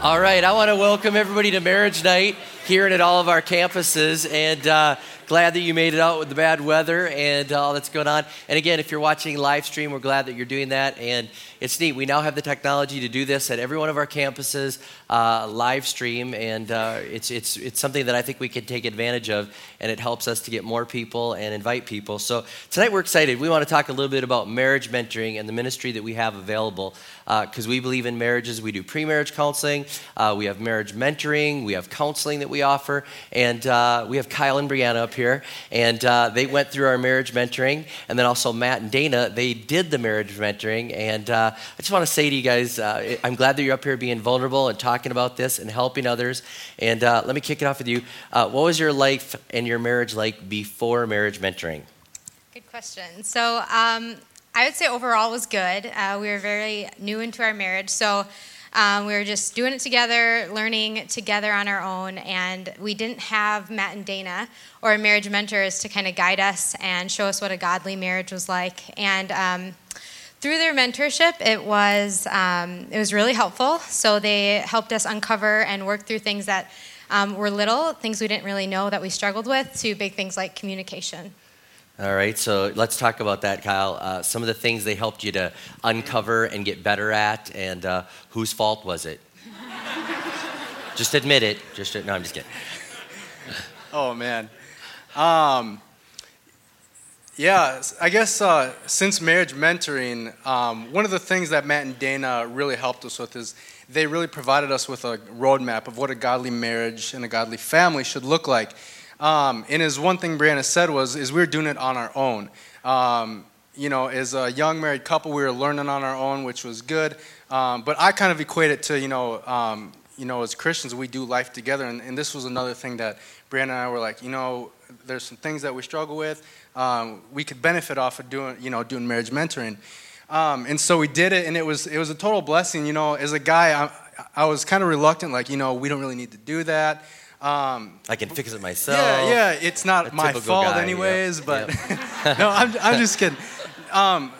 All right, I want to welcome everybody to Marriage Night here and at all of our campuses. And uh, glad that you made it out with the bad weather and all that's going on. And again, if you're watching live stream, we're glad that you're doing that. And it's neat. We now have the technology to do this at every one of our campuses, uh, live stream, and uh, it's, it's, it's something that I think we can take advantage of, and it helps us to get more people and invite people. So tonight we're excited. We want to talk a little bit about marriage mentoring and the ministry that we have available because uh, we believe in marriages. We do pre marriage counseling, uh, we have marriage mentoring, we have counseling that we offer, and uh, we have Kyle and Brianna up here, and uh, they went through our marriage mentoring, and then also Matt and Dana, they did the marriage mentoring, and uh, I just want to say to you guys, uh, I'm glad that you're up here being vulnerable and talking about this and helping others. And uh, let me kick it off with you. Uh, what was your life and your marriage like before marriage mentoring? Good question. So um, I would say overall was good. We were very new into our marriage, so. Um, we were just doing it together, learning together on our own, and we didn't have Matt and Dana or marriage mentors to kind of guide us and show us what a godly marriage was like. And um, through their mentorship, it was um, it was really helpful. So they helped us uncover and work through things that um, were little, things we didn't really know that we struggled with, to big things like communication. All right, so let's talk about that, Kyle. Uh, some of the things they helped you to uncover and get better at, and uh, whose fault was it? just admit it. Just no, I'm just kidding. Oh man. Um, yeah, I guess uh, since marriage mentoring, um, one of the things that Matt and Dana really helped us with is they really provided us with a roadmap of what a godly marriage and a godly family should look like. Um, and as one thing Brianna said was, is we are doing it on our own. Um, you know, as a young married couple, we were learning on our own, which was good. Um, but I kind of equate it to, you know, um, you know, as Christians, we do life together. And, and this was another thing that Brianna and I were like, you know, there's some things that we struggle with um, we could benefit off of doing, you know, doing marriage mentoring. Um, and so we did it, and it was it was a total blessing. You know, as a guy, I, I was kind of reluctant, like, you know, we don't really need to do that. Um, I can fix it myself. Yeah, yeah, it's not my fault, guy, anyways. Yep. But yep. no, I'm, I'm just kidding. Um,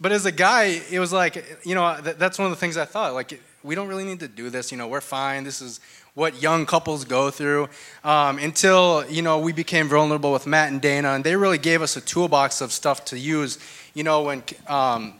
but as a guy, it was like, you know, that's one of the things I thought. Like, we don't really need to do this. You know, we're fine. This is what young couples go through um, until you know we became vulnerable with Matt and Dana, and they really gave us a toolbox of stuff to use. You know, when um,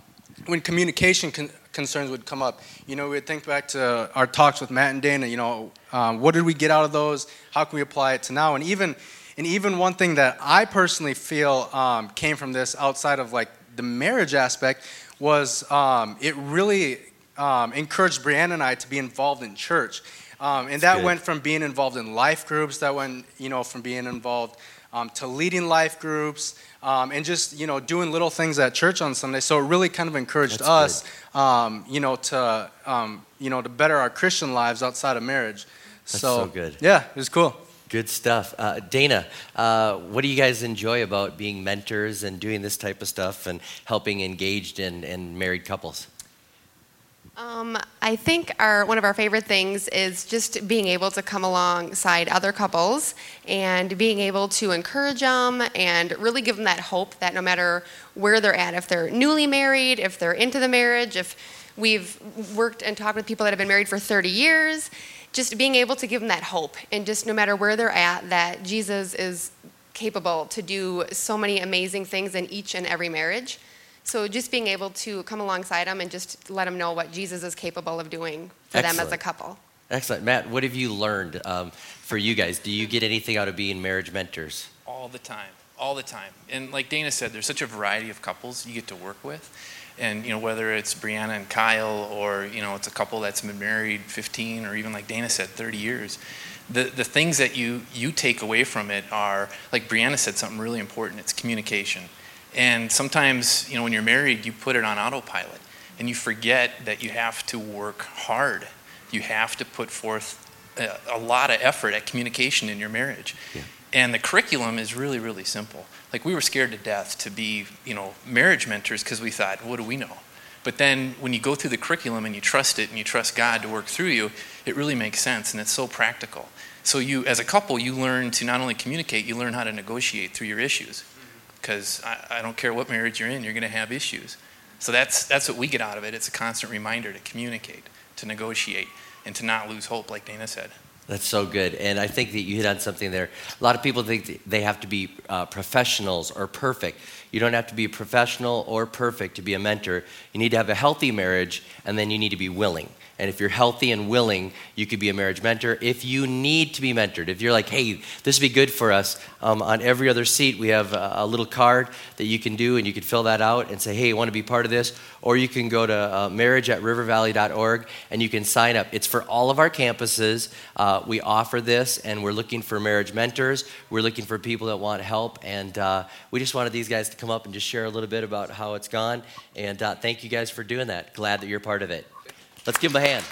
when communication con- concerns would come up, you know, we'd think back to our talks with Matt and Dana. You know, um, what did we get out of those? How can we apply it to now? And even and even one thing that I personally feel um, came from this outside of like the marriage aspect was um, it really um, encouraged Brianna and I to be involved in church. Um, and that good. went from being involved in life groups, that went, you know, from being involved um, to leading life groups, um, and just, you know, doing little things at church on Sunday. So it really kind of encouraged That's us, um, you know, to, um, you know, to better our Christian lives outside of marriage. That's so, so good. Yeah, it was cool. Good stuff. Uh, Dana, uh, what do you guys enjoy about being mentors and doing this type of stuff and helping engaged and, and married couples? Um, I think our one of our favorite things is just being able to come alongside other couples and being able to encourage them and really give them that hope that no matter where they're at, if they're newly married, if they're into the marriage, if we've worked and talked with people that have been married for 30 years, just being able to give them that hope and just no matter where they're at, that Jesus is capable to do so many amazing things in each and every marriage. So just being able to come alongside them and just let them know what Jesus is capable of doing for Excellent. them as a couple. Excellent. Matt, what have you learned um, for you guys? Do you get anything out of being marriage mentors? All the time. All the time. And like Dana said, there's such a variety of couples you get to work with. And, you know, whether it's Brianna and Kyle or, you know, it's a couple that's been married 15 or even like Dana said, 30 years. The, the things that you, you take away from it are, like Brianna said something really important, it's communication and sometimes, you know, when you're married, you put it on autopilot and you forget that you have to work hard. You have to put forth a, a lot of effort at communication in your marriage. Yeah. And the curriculum is really, really simple. Like we were scared to death to be, you know, marriage mentors because we thought, what do we know? But then when you go through the curriculum and you trust it and you trust God to work through you, it really makes sense and it's so practical. So you, as a couple, you learn to not only communicate, you learn how to negotiate through your issues because I, I, don't care what marriage you're in, you're going to have issues. So that's, that's what we get out of it. It's a constant reminder to communicate. to negotiate and to not lose hope, like Dana said. That's so good. And I think that you hit on something there. A lot of people think they have to be uh, professionals or perfect. You don't have to be professional or perfect to be a mentor. You need to have a healthy marriage, and then you need to be willing. And if you're healthy and willing, you could be a marriage mentor. If you need to be mentored, if you're like, hey, this would be good for us, um, on every other seat we have a, a, little card that you can do, and you can fill that out and say, hey, I want to be part of this. Or you can go to uh, marriage at rivervalley.org and you can sign up. It's for all of our campuses. Uh, we offer this, and we're looking for marriage mentors. We're looking for people that want help. And uh, we just wanted these guys to come up and just share a little bit about how it's gone. And uh, thank you guys for doing that. Glad that you're part of it. Let's give them a hand.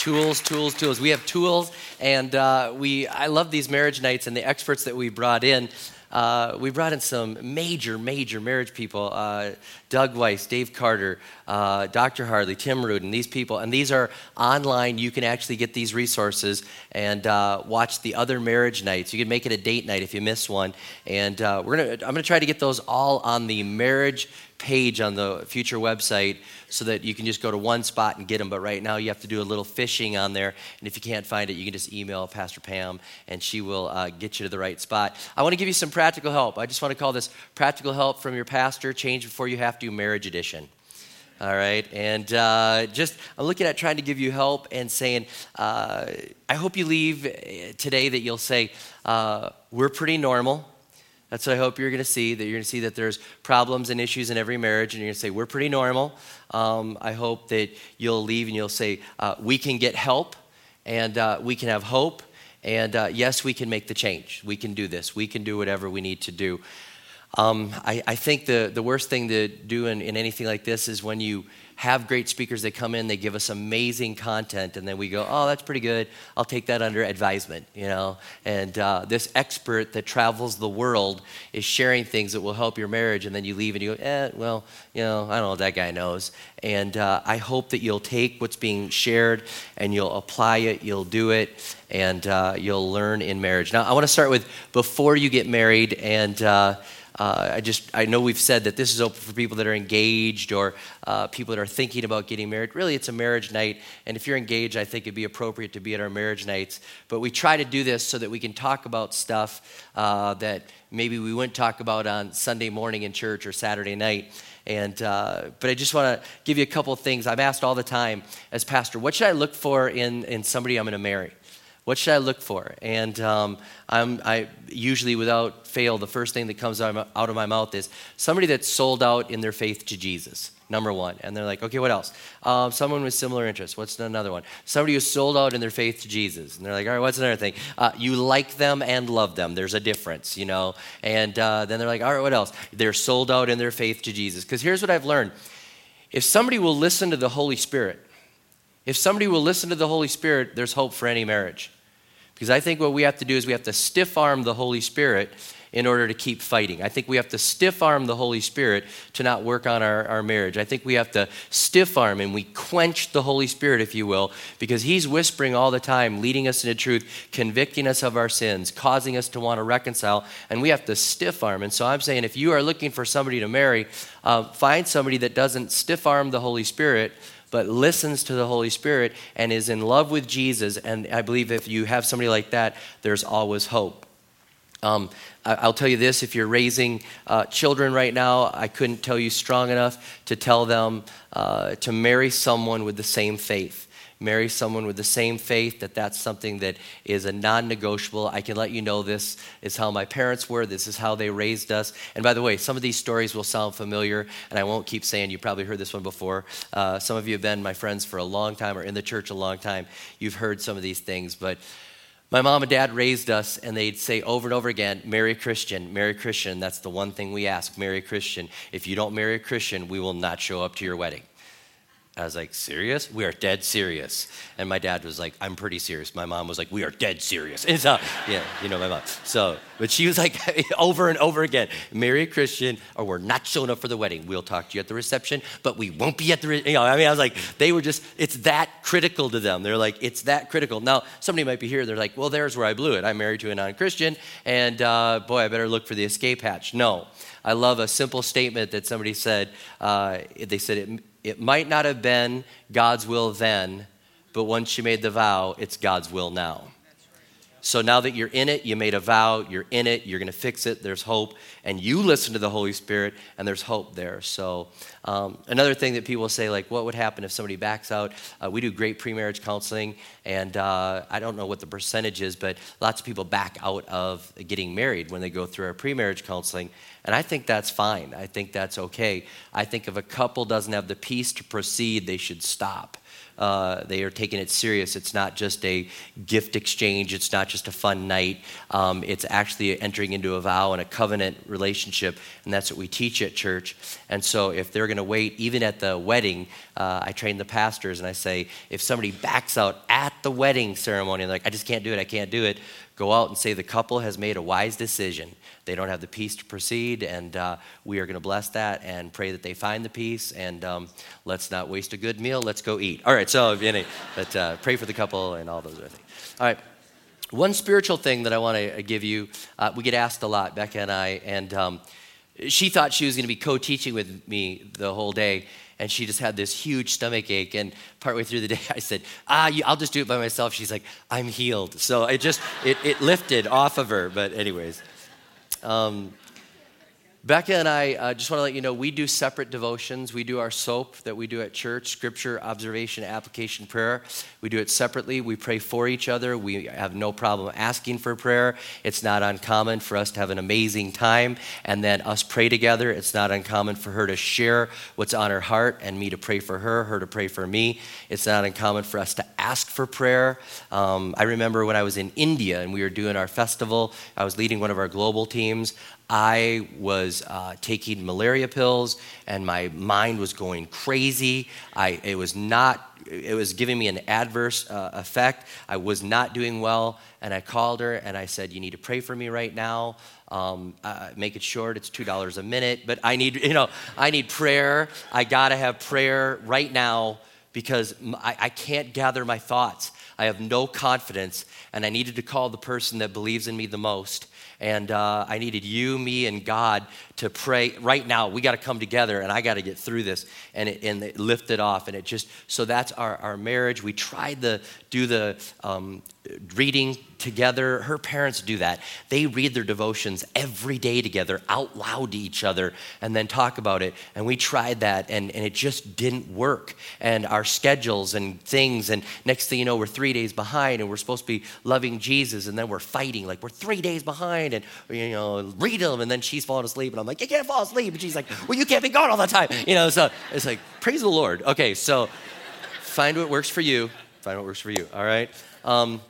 tools, tools, tools. We have tools, and uh, we. I love these marriage nights and the experts that we brought in. Uh, we brought in some major, major marriage people uh, Doug Weiss, Dave Carder, uh, Dr. Harley, Tim Rudin, these people. And these are online. You can actually get these resources and uh, watch the other marriage nights. You can make it a date night if you miss one. And uh, we're gonna, I'm going to try to get those all on the marriage page on the future website so that you can just go to one spot and get them. But right now, you have to do a little fishing on there. And if you can't find it, you can just email Pastor Pam and she will uh, get you to the right spot. I want to give you some practical help. I just want to call this Practical Help from Your Pastor Change Before You Have to Marriage Edition. All right, and uh, just I'm looking at trying to give you help and saying, uh, I hope you leave uh, today that you'll say, uh, We're pretty normal. That's what I hope you're going to see, that you're going to see that there's problems and issues in every marriage, and you're going to say, We're pretty normal. Um, I hope that you'll leave and you'll say, uh, We can get help, and uh, we can have hope, and uh, yes, we can make the change. We can do this. We can do whatever we need to do. Um, I, I, think the, the worst thing to do in, in anything like this is when you have great speakers that come in, they give us amazing content, and then we go, oh, that's pretty good. I'll take that under advisement, you know. And uh, this expert that travels the world is sharing things that will help your marriage, and then you leave and you go, eh, well, you know, I don't know what that guy knows. And uh, I hope that you'll take what's being shared and you'll apply it, you'll do it, and uh, you'll learn in marriage. Now, I want to start with before you get married, and uh, I just I know we've said that this is open for people that are engaged or uh, people that are thinking about getting married. Really, it's a marriage night, and if you're engaged, I think it'd be appropriate to be at our marriage nights. But we try to do this so that we can talk about stuff uh, that maybe we wouldn't talk about on Sunday morning in church or Saturday night. And uh, but I just want to give you a couple of things. I'm asked all the time as pastor, what should I look for in in somebody I'm going to marry? What should I look for? And um, I'm, I usually, without fail, the first thing that comes out of my mouth is somebody that's sold out in their faith to Jesus. Number one. And they're like, okay, what else? Um, someone with similar interests. What's another one? Somebody who's sold out in their faith to Jesus. And they're like, all right, what's another thing? Uh, you like them and love them. There's a difference, you know? And uh, then they're like, all right, what else? They're sold out in their faith to Jesus. Because here's what I've learned if somebody will listen to the Holy Spirit, if somebody will listen to the Holy Spirit, there's hope for any marriage. Because I think what we have to do is we have to stiff arm the Holy Spirit in order to keep fighting. I think we have to stiff arm the Holy Spirit to not work on our, our marriage. I think we have to stiff arm and we quench the Holy Spirit, if you will, because He's whispering all the time, leading us into truth, convicting us of our sins, causing us to want to reconcile, and we have to stiff arm. And so I'm saying if you are looking for somebody to marry, uh, find somebody that doesn't stiff arm the Holy Spirit but listens to the Holy Spirit and is in love with Jesus. And I believe if you have somebody like that, there's always hope. Um, I'll tell you this if you're raising uh, children right now, I couldn't tell you strong enough to tell them uh, to marry someone with the same faith marry someone with the same faith, that that's something that is a non negotiable. I can let you know this is how my parents were, this is how they raised us. And by the way, some of these stories will sound familiar, and I won't keep saying you probably heard this one before. Uh, some of you have been my friends for a long time or in the church a long time. You've heard some of these things, but my mom and dad raised us, and they'd say over and over again, Marry a Christian, marry a Christian. That's the one thing we ask, marry a Christian. If you don't marry a Christian, we will not show up to your wedding. I was like, serious? We are dead serious. And my dad was like, I'm pretty serious. My mom was like, we are dead serious. It's uh, yeah, you know my mom. So, but she was like, over and over again, marry a Christian or we're not showing up for the wedding. We'll talk to you at the reception, but we won't be at the, re-. you know, I mean, I was like, they were just, it's that critical to them. They're like, it's that critical. Now, somebody might be here, they're like, well, there's where I blew it. I'm married to a non-Christian, and uh, boy, I better look for the escape hatch. No. I love a simple statement that somebody said. Uh, they said, it, it might not have been God's will then, but once you made the vow, it's God's will now. So now that you're in it, you made a vow, you're in it, you're going to fix it, there's hope, and you listen to the Holy Spirit, and there's hope there. So, um, another thing that people say, like, what would happen if somebody backs out? Uh, we do great pre-marriage counseling, and uh, I don't know what the percentage is, but lots of people back out of getting married when they go through our pre-marriage counseling, and I think that's fine. I think that's okay. I think if a couple doesn't have the peace to proceed, they should stop. Uh, they are taking it serious. It's not just a gift exchange, it's not just a fun night. Um, it's actually entering into a vow and a covenant relationship, and that's what we teach at church. And so, if they're going to wait, even at the wedding, uh, I train the pastors and I say, if somebody backs out at the wedding ceremony, like, I just can't do it, I can't do it, go out and say the couple has made a wise decision they don't have the peace to proceed, and uh, we are going to bless that and pray that they find the peace. And um, let's not waste a good meal. Let's go eat. All right, so know, but uh, pray for the couple and all those other things. All right. One spiritual thing that I want to give you, uh, we get asked a lot, Becca and I, and um, she thought she was going to be co-teaching with me the whole day, and she just had this huge stomach ache. And partway through the day, I said, "Ah, I'll just do it by myself." She's like, "I'm healed." So it just it, it lifted off of her. But anyways, um, Becca and I uh, just want to let you know we do separate devotions. We do our SOAP that we do at church Scripture, Observation, Application, Prayer. We do it separately. We pray for each other. We have no problem asking for prayer. It's not uncommon for us to have an amazing time and then us pray together. It's not uncommon for her to share what's on her heart and me to pray for her, her to pray for me. It's not uncommon for us to ask for prayer. Um, I remember when I was in India and we were doing our festival, I was leading one of our global teams. I was uh, taking malaria pills and my mind was going crazy. I, it was not, it was giving me an adverse uh, effect. I was not doing well. And I called her and I said, You need to pray for me right now. Um, uh, make it short, it's $2 a minute. But I need, you know, I need prayer. I got to have prayer right now because I, I can't gather my thoughts. I have no confidence. And I needed to call the person that believes in me the most and uh, I needed you, me, and God to pray right now. We got to come together, and I got to get through this, and it, and it lifted off, and it just so that's our, our marriage. We tried to do the um, reading together. Her parents do that. They read their devotions every day together, out loud to each other, and then talk about it. And we tried that, and, and it just didn't work. And our schedules and things, and next thing you know, we're three days behind, and we're supposed to be loving Jesus, and then we're fighting like we're three days behind, and you know, read them, and then she's falling asleep, and I'm like, you can't fall asleep, and she's like, well, you can't be gone all the time, you know. So it's like, praise the Lord. Okay, so find what works for you. Find what works for you. All right. Um,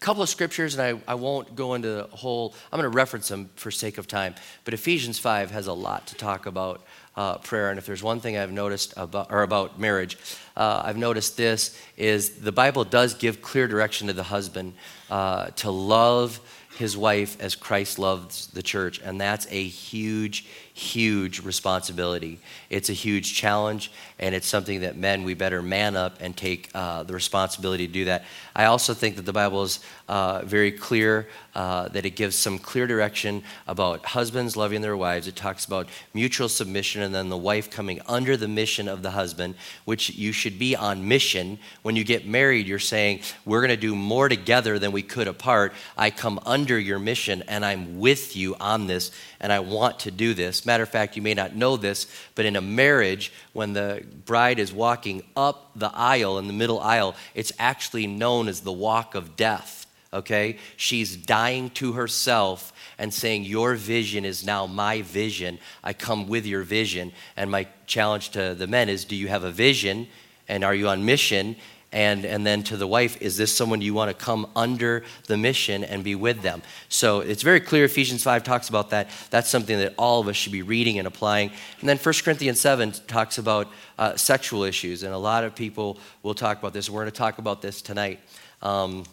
couple of scriptures, and I, I won't go into the whole, I'm going to reference them for sake of time. But Ephesians 5 has a lot to talk about uh, prayer. And if there's one thing I've noticed about, or about marriage, uh, I've noticed this is the Bible does give clear direction to the husband uh, to love his wife as Christ loves the church. And that's a huge, huge responsibility. It's a huge challenge, and it's something that men, we better man up and take uh, the responsibility to do that. I also think that the Bible is uh, very clear uh, that it gives some clear direction about husbands loving their wives. It talks about mutual submission and then the wife coming under the mission of the husband, which you should be on mission. When you get married, you're saying, We're going to do more together than we could apart. I come under your mission and I'm with you on this and I want to do this. Matter of fact, you may not know this, but in a marriage, when the bride is walking up the aisle, in the middle aisle, it's actually known as the walk of death. Okay? She's dying to herself and saying, Your vision is now my vision. I come with your vision. And my challenge to the men is, Do you have a vision? And are you on mission? And, and then to the wife, is this someone you want to come under the mission and be with them? So it's very clear. Ephesians 5 talks about that. That's something that all of us should be reading and applying. And then 1 Corinthians 7 talks about uh, sexual issues, and a lot of people will talk about this. We're going to talk about this tonight, um,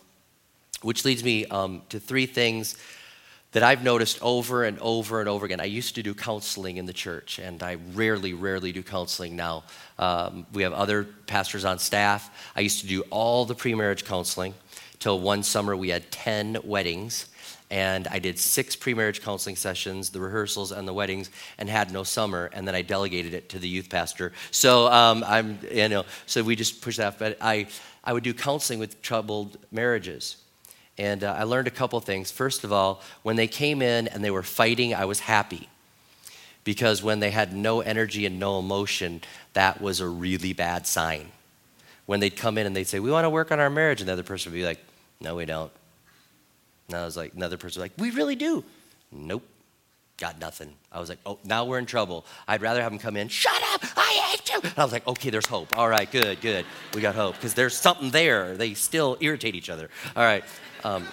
which leads me um, to three things that I've noticed over and over and over again. I used to do counseling in the church, and I rarely, rarely do counseling now. Um, we have other pastors on staff. I used to do all the pre-marriage counseling. Till one summer, we had 10 weddings, and I did six pre-marriage counseling sessions, the rehearsals and the weddings, and had no summer. And then I delegated it to the youth pastor. So um, I'm, you know, so we just pushed that. But I, I would do counseling with troubled marriages and uh, I learned a couple things. First of all, when they came in and they were fighting, I was happy. Because when they had no energy and no emotion, that was a really bad sign. When they'd come in and they'd say, We want to work on our marriage, and the other person would be like, No, we don't. And I was like, another person was like, We really do. Nope. Got nothing. I was like, oh, now we're in trouble. I'd rather have them come in, shut up, I hate you. And I was like, okay, there's hope. All right, good, good. We got hope. Because there's something there. They still irritate each other. All right. Um,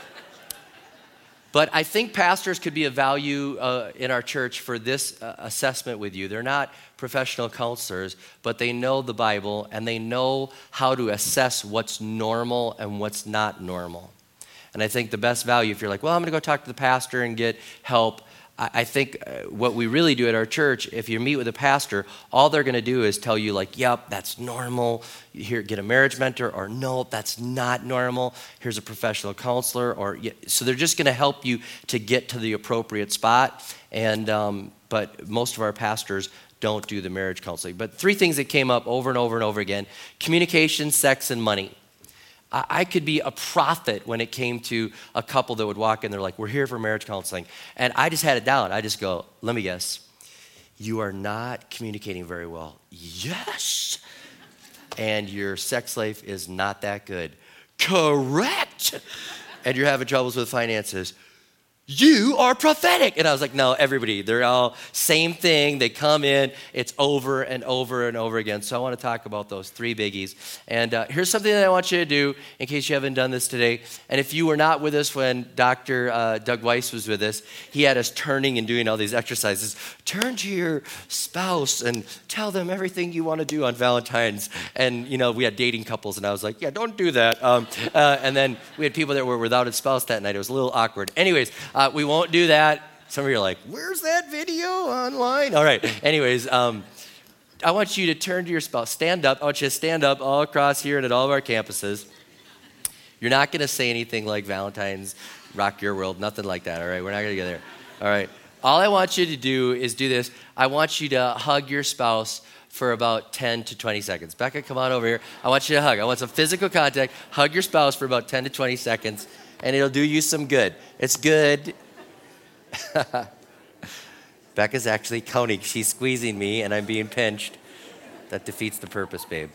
but I think pastors could be of value uh, in our church for this uh, assessment with you. They're not professional counselors, but they know the Bible and they know how to assess what's normal and what's not normal. And I think the best value, if you're like, well, I'm going to go talk to the pastor and get help, I think uh, what we really do at our church, if you meet with a pastor, all they're going to do is tell you, like, yep, that's normal. Here, get a marriage mentor, or no, that's not normal. Here's a professional counselor, or so they're just going to help you to get to the appropriate spot. And um, but most of our pastors don't do the marriage counseling. But three things that came up over and over and over again: communication, sex, and money. I could be a prophet when it came to a couple that would walk in. They're like, We're here for marriage counseling. And I just had it down. I just go, Let me guess. You are not communicating very well. Yes. And your sex life is not that good. Correct. And you're having troubles with finances you are prophetic. And I was like, no, everybody, they're all same thing. They come in, it's over and over and over again. So I want to talk about those three biggies. And uh, here's something that I want you to do in case you haven't done this today. And if you were not with us when Dr. Uh, Doug Weiss was with us, he had us turning and doing all these exercises. Turn to your spouse and tell them everything you want to do on Valentine's. And, you know, we had dating couples, and I was like, yeah, don't do that. Um, uh, and then we had people that were without a spouse that night. It was a little awkward. Anyways, we won't do that. Some of you are like, where's that video online? All right. Anyways, um, I want you to turn to your spouse, stand up. I want you to stand up all across here and at all of our campuses. You're not going to say anything like Valentine's, rock your world, nothing like that, all right? We're not going to get there. All right. All I want you to do is do this. I want you to hug your spouse for about 10 to 20 seconds. Becca, come on over here. I want you to hug. I want some physical contact. Hug your spouse for about 10 to 20 seconds and it'll do you some good. It's good. Becca's actually counting. She's squeezing me, and I'm being pinched. That defeats the purpose, babe.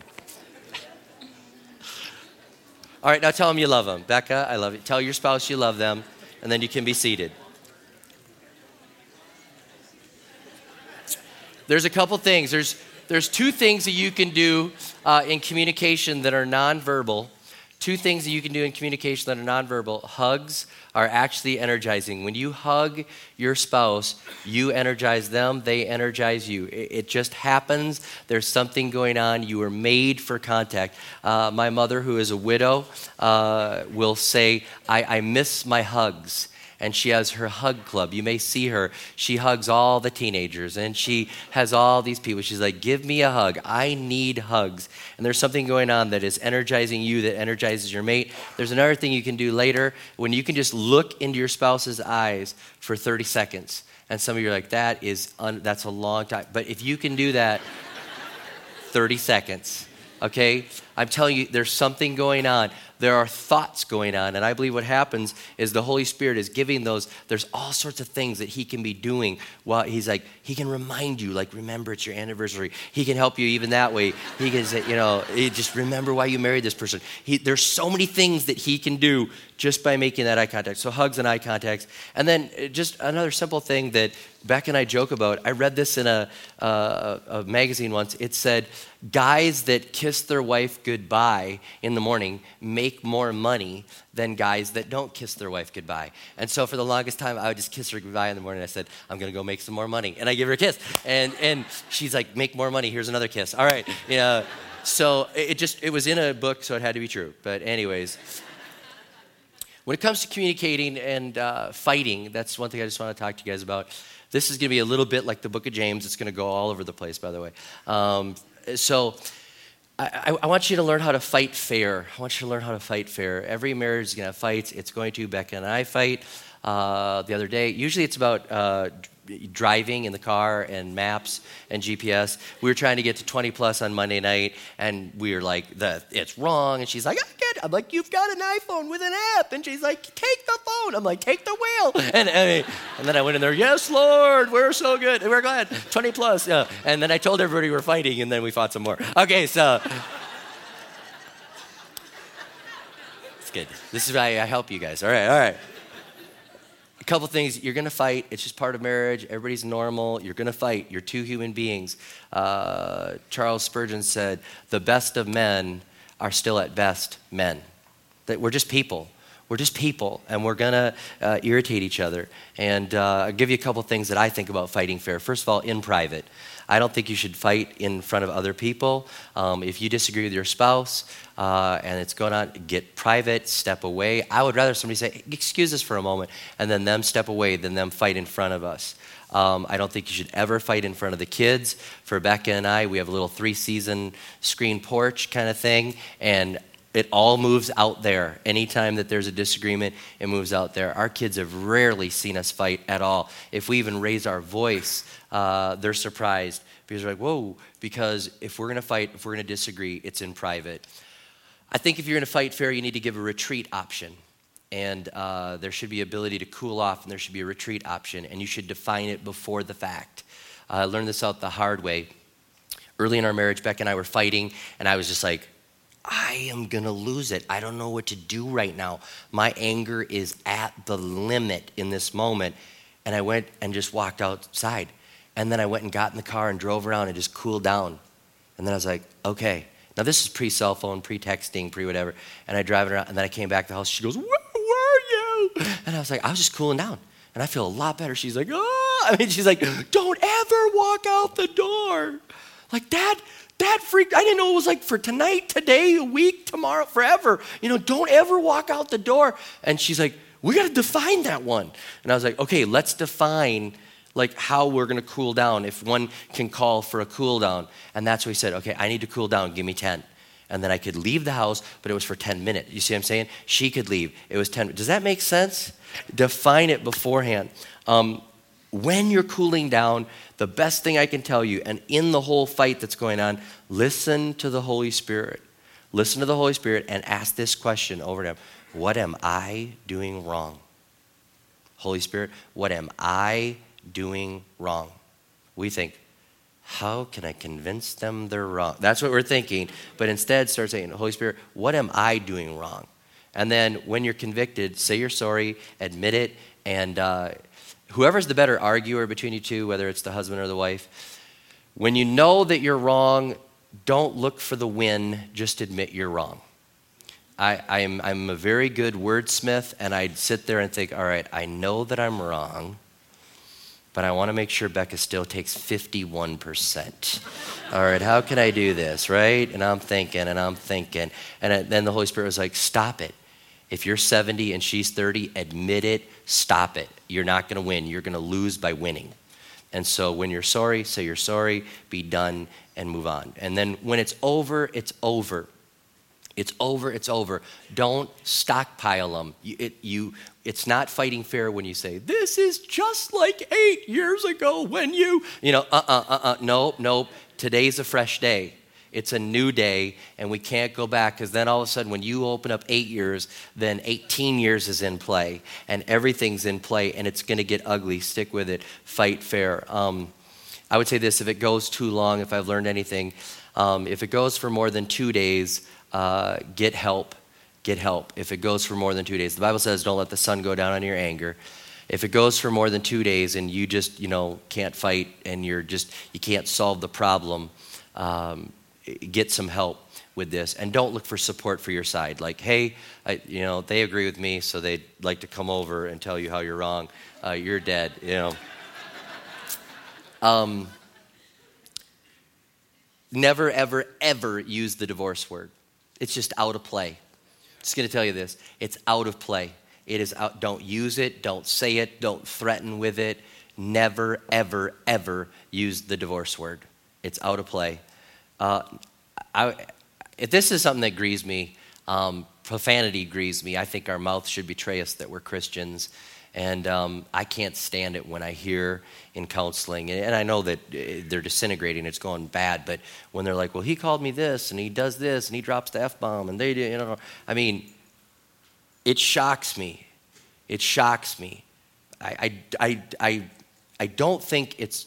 All right, now tell them you love them. Becca, I love you. Tell your spouse you love them, and then you can be seated. There's a couple things. There's, there's two things that you can do uh, in communication that are nonverbal Two things that you can do in communication that are nonverbal hugs are actually energizing. When you hug your spouse, you energize them, they energize you. It, it just happens. There's something going on. You are made for contact. Uh, my mother, who is a widow, uh, will say, I, I miss my hugs and she has her hug club. You may see her. She hugs all the teenagers and she has all these people. She's like, Give me a hug. I need hugs. And there's something going on that is energizing you, that energizes your mate. There's another thing you can do later when you can just look into your spouse's eyes for 30 seconds. And some of you are like, That is, un- that's a long time. But if you can do that, 30 seconds okay? I'm telling you, there's something going on. there are thoughts going on. And I believe what happens is the Holy Spirit is giving those, there's all sorts of things that He can be doing while He's like, He can remind you, like, remember it's your anniversary. He can help you even that way. He can say, you know, just remember why you married this person. He, there's so many things that He can do just by making that eye contact. So hugs and eye contacts. And then uh, just another simple thing that Beck and I joke about. I read this in a, uh, a magazine once. It said, guys that kiss their wife goodbye in the morning make more money than guys that don't kiss their wife goodbye. And so for the longest time, I would just kiss her goodbye in the morning. I said, I'm going to go make some more money. And I give her a kiss. And, and she's like, make more money. Here's another kiss. All right. Yeah. So it just, it was in a book, so it had to be true. But anyways, when it comes to communicating and uh, fighting, that's one thing I just want to talk to you guys about. This is going to be a little bit like the book of James. It's going to go all over the place, by the way. Um, so I, I, want you to learn how to fight fair. I want you to learn how to fight fair. Every marriage is going to have fights. It's going to. Becca and I fight uh, the other day. Usually it's about uh, driving in the car and maps and GPS. We were trying to get to 20 plus on Monday night, and we were like, the, "It's wrong." And she's like, "I get." I'm like, "You've got an iPhone with an app," and she's like, "Take the phone." I'm like, "Take the wheel." And and, and then I went in there. Yes, Lord, we're so good. We're glad. 20 plus. Yeah. And then I told everybody we're fighting, and then we fought some more. Okay, so. It's good. This is why I help you guys. All right, all right couple things. You're going to fight. It's just part of marriage. Everybody's normal. You're going to fight. You're two human beings. Uh, charles spurgeon said the best of men are still at best men. That we're just people. We're just people and we're going to uh, irritate each other. And uh, i'll give you a couple things that i think about fighting fair. First of all in private I don't think you should fight in front of other people. Um, if you disagree with your spouse uh, and it's going on, get private, step away. I would rather somebody say, Excuse us for a moment, and then them step away than them fight in front of us. Um, I don't think you should ever fight in front of the kids. For Becca and I, we have a little three season screen porch kind of thing, and it all moves out there. Anytime that there's a disagreement, it moves out there. Our kids have rarely seen us fight at all. If we even raise our voice, uh, they're surprised because they're like, whoa, because if we're going to fight, if we're going to disagree, it's in private. I think if you're going to fight fair, you need to give a retreat option. And uh, there should be ability to cool off, and there should be a retreat option, and you should define it before the fact. Uh, I learned this out the hard way. Early in our marriage, Beck and I were fighting, and I was just like, I am going to lose it. I don't know what to do right now. My anger is at the limit in this moment. And I went and just walked outside. And then I went and got in the car and drove around and just cooled down. And then I was like, okay. Now this is pre cell phone, pre texting, pre whatever. And I drive it around, and then I came back to the house. She goes, where were you? And I was like, I was just cooling down. And I feel a lot better. She's like, oh. I mean, she's like, don't ever walk out the door. Like, Dad, that freaked. I didn't know it was like for tonight, today, a week, tomorrow, forever. You know, don't ever walk out the door. And she's like, we got to define that one. And I was like, okay, let's define like how we're going to cool down if one can call for a cool down. And that's what he said, okay, I need to cool down, give me 10. And then I could leave the house, but it was for 10 minutes. You see what I'm saying? She could leave. It was 10. Does that make sense? Define it beforehand. Um, when you're cooling down, the best thing I can tell you, and in the whole fight that's going on, listen to the Holy Spirit. Listen to the Holy Spirit and ask this question over to Him What am I doing wrong? Holy Spirit, what am I doing wrong. We think, how can I convince them they're wrong? That's what we're thinking. But instead, start saying, Holy Spirit, what am I doing wrong? And then when you're convicted, say you're sorry, admit it, and uh, whoever's the better arguer between you two, whether it's the husband or the wife, when you know that you're wrong, don't look for the win, just admit you're wrong. I, I'm, I'm a very good wordsmith, and I'd sit there and think, all right, I know that I'm wrong but I want to make sure Becca still takes 51%. All right, how can I do this, right? And I'm thinking and I'm thinking. And then the Holy Spirit was like, stop it. If you're 70 and she's 30, admit it, stop it. You're not going to win. You're going to lose by winning. And so when you're sorry, say you're sorry, be done, and move on. And then when it's over, it's over. It's over, it's over. Don't stockpile them. You, it, you, it's not fighting fair when you say, This is just like eight years ago when you, you know, uh uh uh uh, nope, nope. Today's a fresh day. It's a new day, and we can't go back because then all of a sudden, when you open up eight years, then 18 years is in play, and everything's in play, and it's going to get ugly. Stick with it. Fight fair. Um, I would say this if it goes too long, if I've learned anything, um, if it goes for more than two days, uh, get help. Get help. If it goes for more than two days, the Bible says, don't let the sun go down on your anger. If it goes for more than two days and you just, you know, can't fight and you're just, you can't solve the problem, um, get some help with this. And don't look for support for your side. Like hey I, you know they agree with me so they'd like to come over and tell you how you're wrong. Uh, you're dead you know. Um, never ever ever use the divorce word. It's just out of play. Just going to tell you this. It's out of play. It is out don't use it don't say it don't threaten with it. Never ever ever use the divorce word. It's out of play uh, I, if this is something that grieves me, um, profanity grieves me. I think our mouth should betray us that we're Christians. And um, I can't stand it when I hear in counseling, and I know that uh, they're disintegrating, it's going bad, but when they're like, well, he called me this, and he does this, and he drops the F bomb, and they do, you know, I mean, it shocks me. It shocks me. I, I, I, I, I don't think it's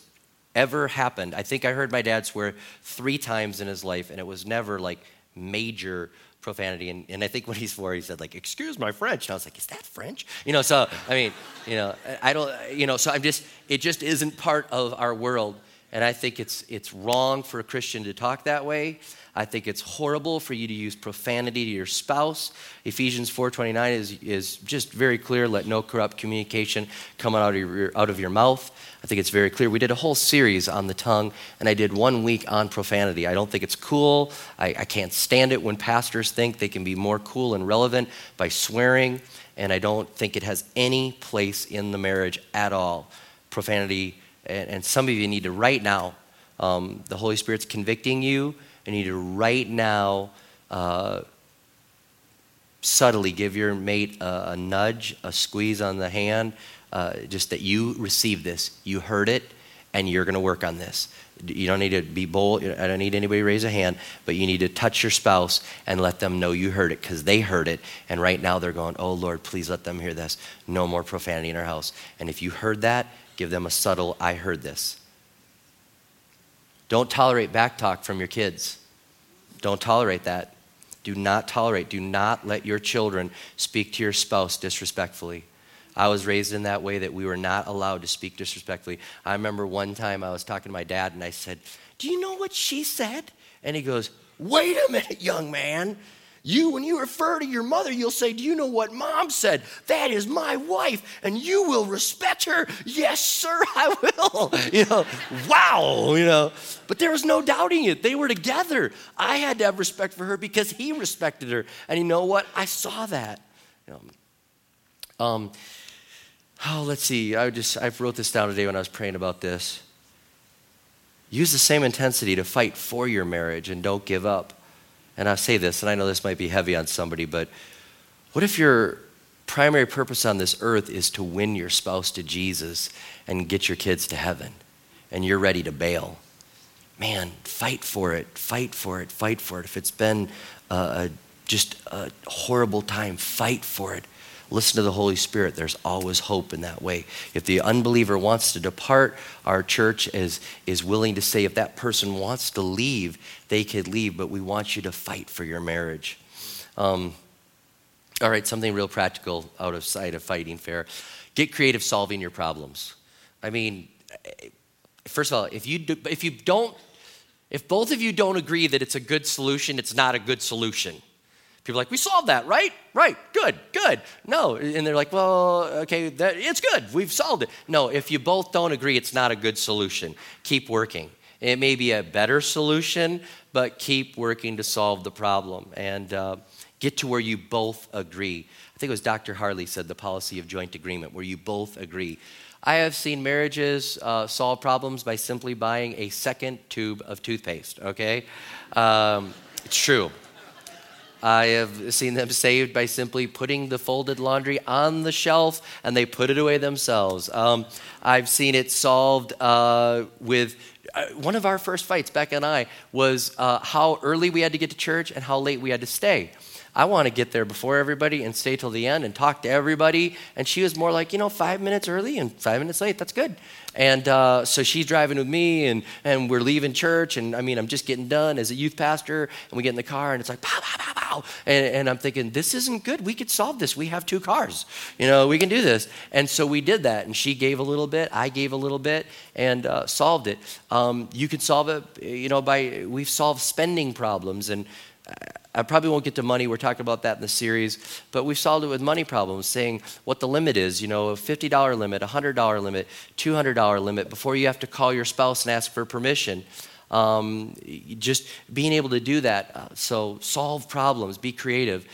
ever happened. I think I heard my dad swear three times in his life, and it was never like major profanity. And, and I think when he swore, he said like, "Excuse my French," and I was like, "Is that French?" You know. So I mean, you know, I don't, you know. So I'm just, it just isn't part of our world, and I think it's it's wrong for a Christian to talk that way. I think it's horrible for you to use profanity to your spouse. Ephesians 4:29 is, is just very clear. Let no corrupt communication come out of, your, out of your mouth. I think it's very clear. We did a whole series on the tongue, and I did one week on profanity. I don't think it's cool. I, I can't stand it when pastors think they can be more cool and relevant by swearing, and I don't think it has any place in the marriage at all. Profanity, and, and some of you need to right now. Um, the Holy Spirit's convicting you I need to right now uh, subtly give your mate a, a, nudge, a squeeze on the hand, uh, just that you received this, you heard it, and you're going to work on this. You don't need to be bold. I don't need anybody to raise a hand, but you need to touch your spouse and let them know you heard it because they heard it. And right now they're going, Oh Lord, please let them hear this. No more profanity in our house. And if you heard that, give them a subtle, I heard this. Don't tolerate backtalk from your kids. Don't tolerate that. Do not tolerate, do not let your children speak to your spouse disrespectfully. I was raised in that way that we were not allowed to speak disrespectfully. I remember one time I was talking to my dad and I said, Do you know what she said? And he goes, Wait a minute, young man. You, when you refer to your mother, you'll say, Do you know what mom said? That is my wife, and you will respect her. Yes, sir, I will. You know, wow, you know. But there was no doubting it. They were together. I had to have respect for her because he respected her. And you know what? I saw that. You know, um, oh, let's see. I just I wrote this down today when I was praying about this. Use the same intensity to fight for your marriage and don't give up. And I say this, and I know this might be heavy on somebody, but what if your primary purpose on this earth is to win your spouse to Jesus and get your kids to heaven, and you're ready to bail? Man, fight for it, fight for it, fight for it. If it's been uh, just a horrible time, fight for it. Listen to the Holy Spirit. There's always hope in that way. If the unbeliever wants to depart, our church is, is willing to say if that person wants to leave, they could leave, but we want you to fight for your marriage. Um, all right, something real practical out of sight of fighting fair. Get creative solving your problems. I mean, first of all, if you, do, if you don't, if both of you don't agree that it's a good solution, it's not a good solution. People are like, we solved that, right? Right, good, good. No, and they're like, well, okay, that, it's good, we've solved it. No, if you both don't agree, it's not a good solution. Keep working. It may be a better solution, but keep working to solve the problem and uh, get to where you both agree. I think it was Dr. Harley said the policy of joint agreement, where you both agree. I have seen marriages uh, solve problems by simply buying a second tube of toothpaste, okay? Um, it's true. I have seen them saved by simply putting the folded laundry on the shelf and they put it away themselves. Um, I've seen it solved uh, with uh, one of our first fights, Becca and I, was uh, how early we had to get to church and how late we had to stay. I want to get there before everybody and stay till the end and talk to everybody. And she was more like, you know, five minutes early and five minutes late. That's good. And uh, so she's driving with me, and, and we're leaving church. And I mean, I'm just getting done as a youth pastor, and we get in the car, and it's like, pow, pow, pow, pow. And, and I'm thinking, this isn't good. We could solve this. We have two cars. You know, we can do this. And so we did that. And she gave a little bit, I gave a little bit, and uh, solved it. Um, you could solve it, you know, by, we've solved spending problems. And I probably won't get to money. We're talking about that in the series. But we've solved it with money problems, saying what the limit is, you know, a $50 limit, a $100 limit, $200 limit before you have to call your spouse and ask for permission. Um, just being able to do that. Uh, so solve problems, be creative.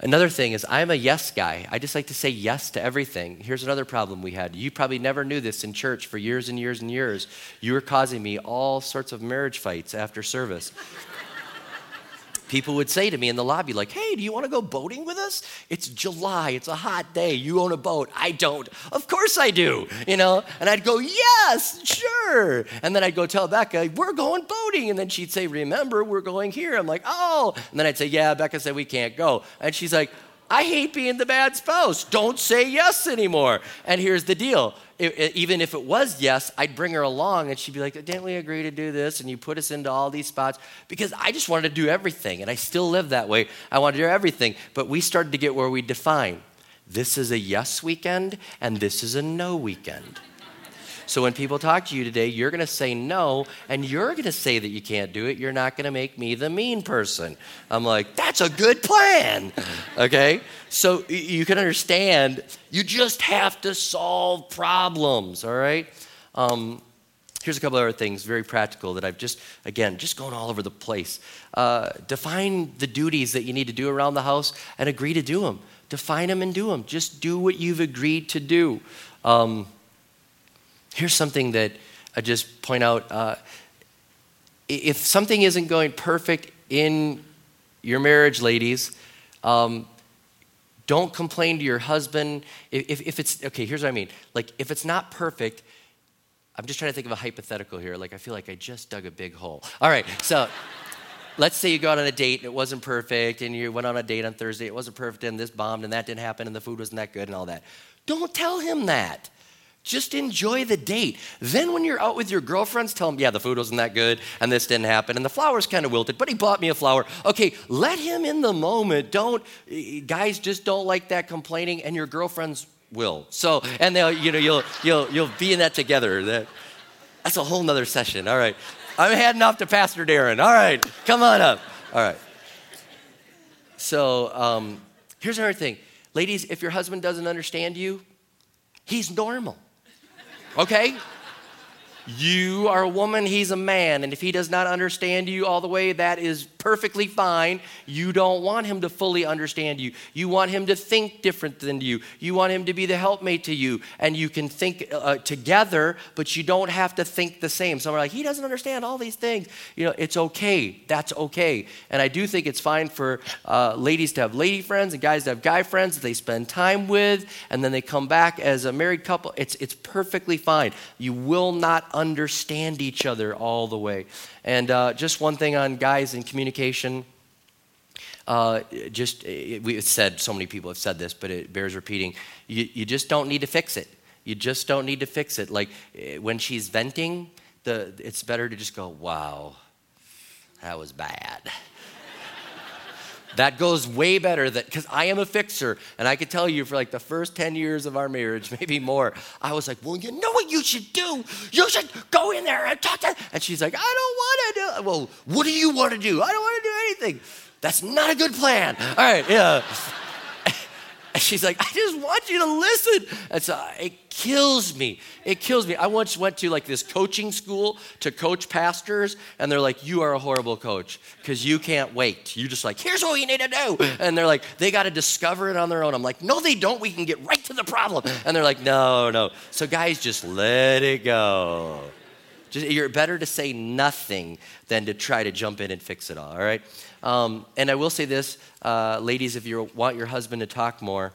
Another thing is, I'm a yes guy. I just like to say yes to everything. Here's another problem we had. You probably never knew this in church for years and years and years. You were causing me all sorts of marriage fights after service people would say to me in the lobby, like, hey, do you want to go boating with us? It's July, it's a hot day, you own a boat. I don't. Of course I do, you know? And I'd go, yes, sure. And then I'd go tell Becca, we're going boating. And then she'd say, remember, we're going here. I'm like, oh. And then I'd say, yeah, Becca said we can't go. And she's like, I hate being the bad spouse. Don't say yes anymore. And here's the deal it, it, even if it was yes, I'd bring her along and she'd be like, Didn't we agree to do this? And you put us into all these spots because I just wanted to do everything. And I still live that way. I want to do everything. But we started to get where we define this is a yes weekend and this is a no weekend. So when people talk to you today, you're going to say no, and you're going to say that you can't do it. You're not going to make me the mean person. I'm like, that's a good plan. Okay? So you can understand, you just have to solve problems, all right? Um, here's a couple other things, very practical, that I've just, again, just going all over the place. Uh, define the duties that you need to do around the house and agree to do them. Define them and do them. Just do what you've agreed to do. Um, Here's something that I just point out. Uh, if something isn't going perfect in your marriage, ladies, um, don't complain to your husband. If, if, it's, okay, here's what I mean. Like, if it's not perfect, I'm just trying to think of a hypothetical here. Like, I feel like I just dug a big hole. All right, so let's say you go out on a date and it wasn't perfect, and you went on a date on Thursday, it wasn't perfect, and this bombed, and that didn't happen, and the food wasn't that good, and all that. Don't tell him that. Just enjoy the date. Then, when you're out with your girlfriends, tell them, yeah, the food wasn't that good and this didn't happen and the flowers kind of wilted, but he bought me a flower. Okay, let him in the moment. Don't, guys just don't like that complaining, and your girlfriends will. So, and they'll, you know, you'll, you'll, you'll be in that together. That, that's a whole nother session. All right. I'm heading off to Pastor Darren. All right, come on up. All right. So, um, here's another thing. Ladies, if your husband doesn't understand you, he's normal okay? You are a woman, he's a man. And if he does not understand you all the way, that is perfectly fine. You don't want him to fully understand you. You want him to think different than you. You want him to be the helpmate to you. And you can think uh, together, but you don't have to think the same. Some are like, he doesn't understand all these things. You know, it's okay. That's okay. And I do think it's fine for uh, ladies to have lady friends and guys to have guy friends that they spend time with, and then they come back as a married couple. It's, it's perfectly fine. You will not understand each other all the way. And uh, just one thing on guys and communication. Uh, just we have said so many people have said this, but it bears repeating. You, you just don't need to fix it. You just don't need to fix it. Like eh, when she's venting, the it's better to just go, "Wow, that was bad." That goes way better that because I am a fixer, and I could tell you for like the first 10 years of our marriage, maybe more, I was like, Well, you know what you should do? You should go in there and talk to and she's like, I don't want to do. Well, what do you want to do? I don't want to do anything. That's not a good plan. All right, yeah. And she's like, I just want you to listen. And so uh, it kills me. It kills me. I once went to like this coaching school to coach pastors, and they're like, You are a horrible coach because you can't wait. You're just like, Here's what you need to do. And they're like, They got to discover it on their own. I'm like, No, they don't. We can get right to the problem. And they're like, No, no. So, guys, just let it go. Just, you're better to say nothing than to try to jump in and fix it all, all right? Um, and I will say this, uh, ladies, if you want your husband to talk more,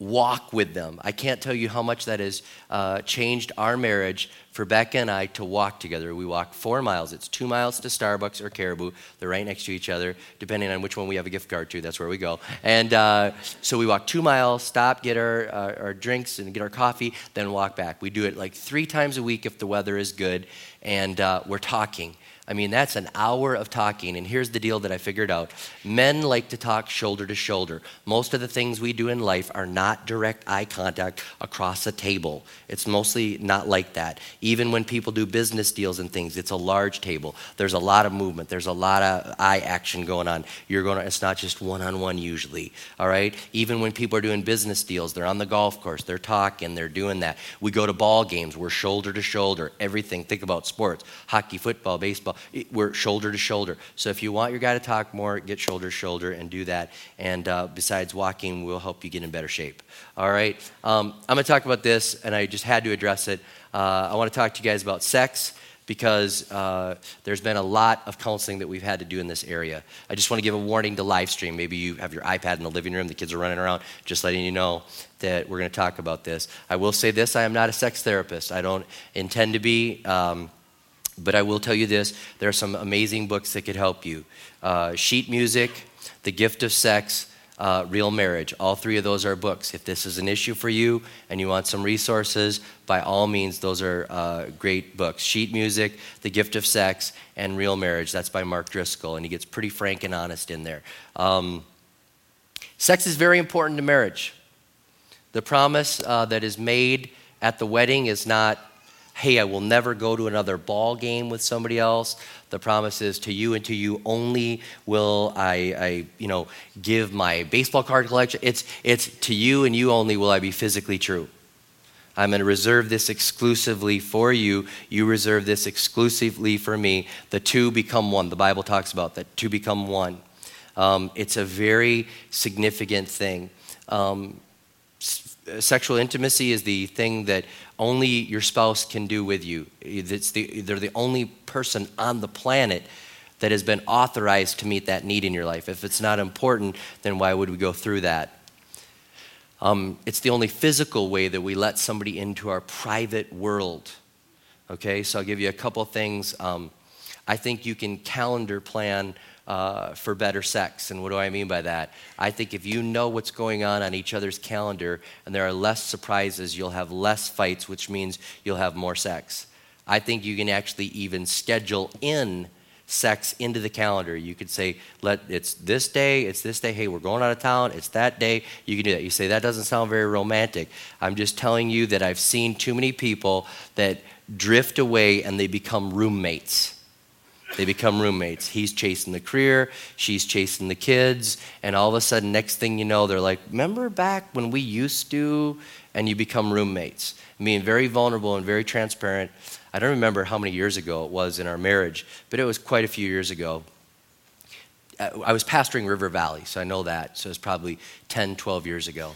walk with them. I can't tell you how much that has uh, changed our marriage for Becca and I to walk together. We walk four miles. It's two miles to Starbucks or Caribou. They're right next to each other, depending on which one we have a gift card to. That's where we go. And uh, so we walk two miles, stop, get our, uh, our drinks and get our coffee, then walk back. We do it like three times a week if the weather is good, and uh, we're talking. I mean, that's an hour of talking. And here's the deal that I figured out men like to talk shoulder to shoulder. Most of the things we do in life are not direct eye contact across a table. It's mostly not like that. Even when people do business deals and things, it's a large table. There's a lot of movement, there's a lot of eye action going on. You're going to, it's not just one on one usually. All right? Even when people are doing business deals, they're on the golf course, they're talking, they're doing that. We go to ball games, we're shoulder to shoulder. Everything. Think about sports hockey, football, baseball we're shoulder to shoulder. So if you want your guy to talk more, get shoulder to shoulder and do that. And uh, besides walking, we'll help you get in better shape. All right? Um, I'm going to talk about this, and I just had to address it. Uh, I want to talk to you guys about sex because uh, there's been a lot of counseling that we've had to do in this area. I just want to give a warning to live stream. Maybe you have your iPad in the living room, the kids are running around, just letting you know that we're going to talk about this. I will say this I am not a sex therapist, I don't intend to be. Um, but I will tell you this there are some amazing books that could help you uh, Sheet Music, The Gift of Sex, uh, Real Marriage. All three of those are books. If this is an issue for you and you want some resources, by all means, those are uh, great books. Sheet Music, The Gift of Sex, and Real Marriage. That's by Mark Driscoll, and he gets pretty frank and honest in there. Um, sex is very important to marriage. The promise uh, that is made at the wedding is not hey, I will never go to another ball game with somebody else. The promise is to you and to you only will I, I you know, give my baseball card collection. It's, it's to you and you only will I be physically true. I'm going to reserve this exclusively for you. You reserve this exclusively for me. The two become one. The Bible talks about that. Two become one. Um, it's a very significant thing. Um, sexual intimacy is the thing that only your spouse can do with you. It's the, they're the only person on the planet that has been authorized to meet that need in your life. If it's not important, then why would we go through that? Um, it's the only physical way that we let somebody into our private world. Okay, so I'll give you a couple things. Um, I think you can calendar plan uh, for better sex. And what do I mean by that? I think if you know what's going on on each other's calendar and there are less surprises, you'll have less fights, which means you'll have more sex. I think you can actually even schedule in sex into the calendar. You could say, let it's this day, it's this day, hey, we're going out of town, it's that day. You can do that. You say, that doesn't sound very romantic. I'm just telling you that I've seen too many people that drift away and they become roommates. They become roommates. He's chasing the career, she's chasing the kids, and all of a sudden, next thing you know, they're like, Remember back when we used to? And you become roommates. Being very vulnerable and very transparent. I don't remember how many years ago it was in our marriage, but it was quite a few years ago. Uh, I was pastoring River Valley, so I know that. So it was probably 10, 12 years ago.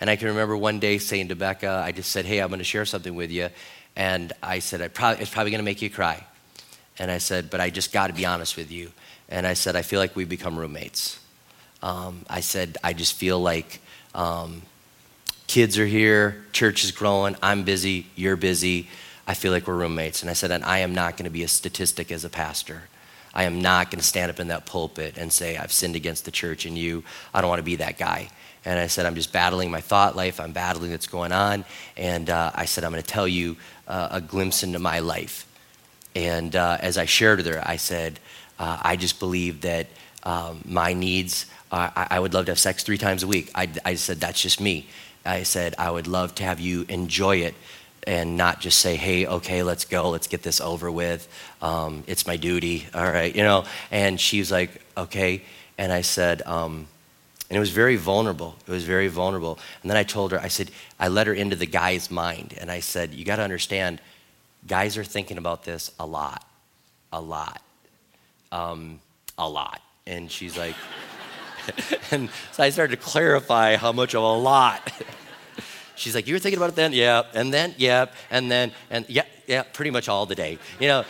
And I can remember one day saying to Becca, I just said, Hey, I'm going to share something with you. And I said, I probably, It's probably going to make you cry. And I said, But I just got to be honest with you. And I said, I feel like we've become roommates. Um, I said, I just feel like um, kids are here, church is growing, I'm busy, you're busy. I feel like we're roommates. And I said, and I am not going to be a statistic as a pastor. I am not going to stand up in that pulpit and say, I've sinned against the church and you. I don't want to be that guy. And I said, I'm just battling my thought life. I'm battling what's going on. And uh, I said, I'm going to tell you uh, a glimpse into my life. And uh, as I shared with her, I said, uh, I just believe that um, my needs, uh, I, I, would love to have sex three times a week. I, I said, that's just me. I said, I would love to have you enjoy it and not just say, hey, okay, let's go, let's get this over with. Um, it's my duty, all right, you know. And she was like, okay. And I said, um, and it was very vulnerable. It was very vulnerable. And then I told her, I said, I let her into the guy's mind. And I said, you got to understand, guys are thinking about this a lot, a lot, um, a lot. And she's like, and so I started to clarify how much of a lot. she's like, you were thinking about it then? Yeah. And then, yeah. And then, and yeah. Yeah, pretty much all the day. You know,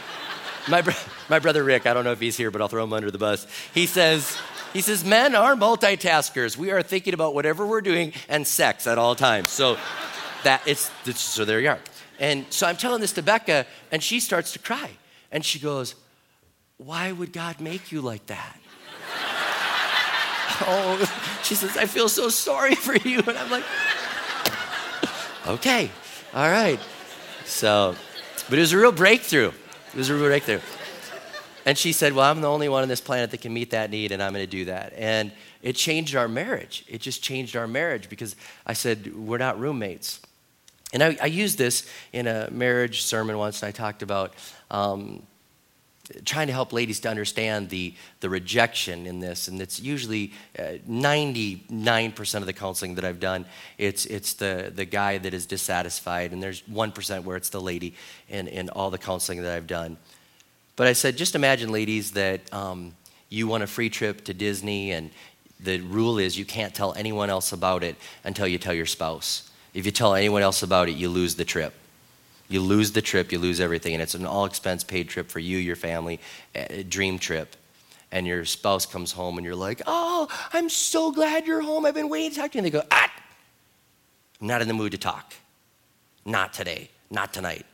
my, bro- my brother Rick, I don't know if he's here, but I'll throw him under the bus. He says, he says, men are multitaskers. We are thinking about whatever we're doing and sex at all times. So that it's, so there you are. And so I'm telling this to Becca, and she starts to cry. And she goes, Why would God make you like that? oh, she says, I feel so sorry for you. And I'm like, Okay, all right. So, but it was a real breakthrough. It was a real breakthrough. And she said, Well, I'm the only one on this planet that can meet that need, and I'm going to do that. And it changed our marriage. It just changed our marriage because I said, We're not roommates. And I, I used this in a marriage sermon once, and I talked about um, trying to help ladies to understand the, the rejection in this. And it's usually uh, 99% of the counseling that I've done, it's, it's the, the guy that is dissatisfied, and there's 1% where it's the lady in, in all the counseling that I've done. But I said, just imagine, ladies, that um, you want a free trip to Disney, and the rule is you can't tell anyone else about it until you tell your spouse. If you tell anyone else about it, you lose the trip. You lose the trip, you lose everything, and it's an all expense paid trip for you, your family, dream trip. And your spouse comes home and you're like, Oh, I'm so glad you're home. I've been waiting to talk to you. And they go, Ah, I'm not in the mood to talk. Not today. Not tonight.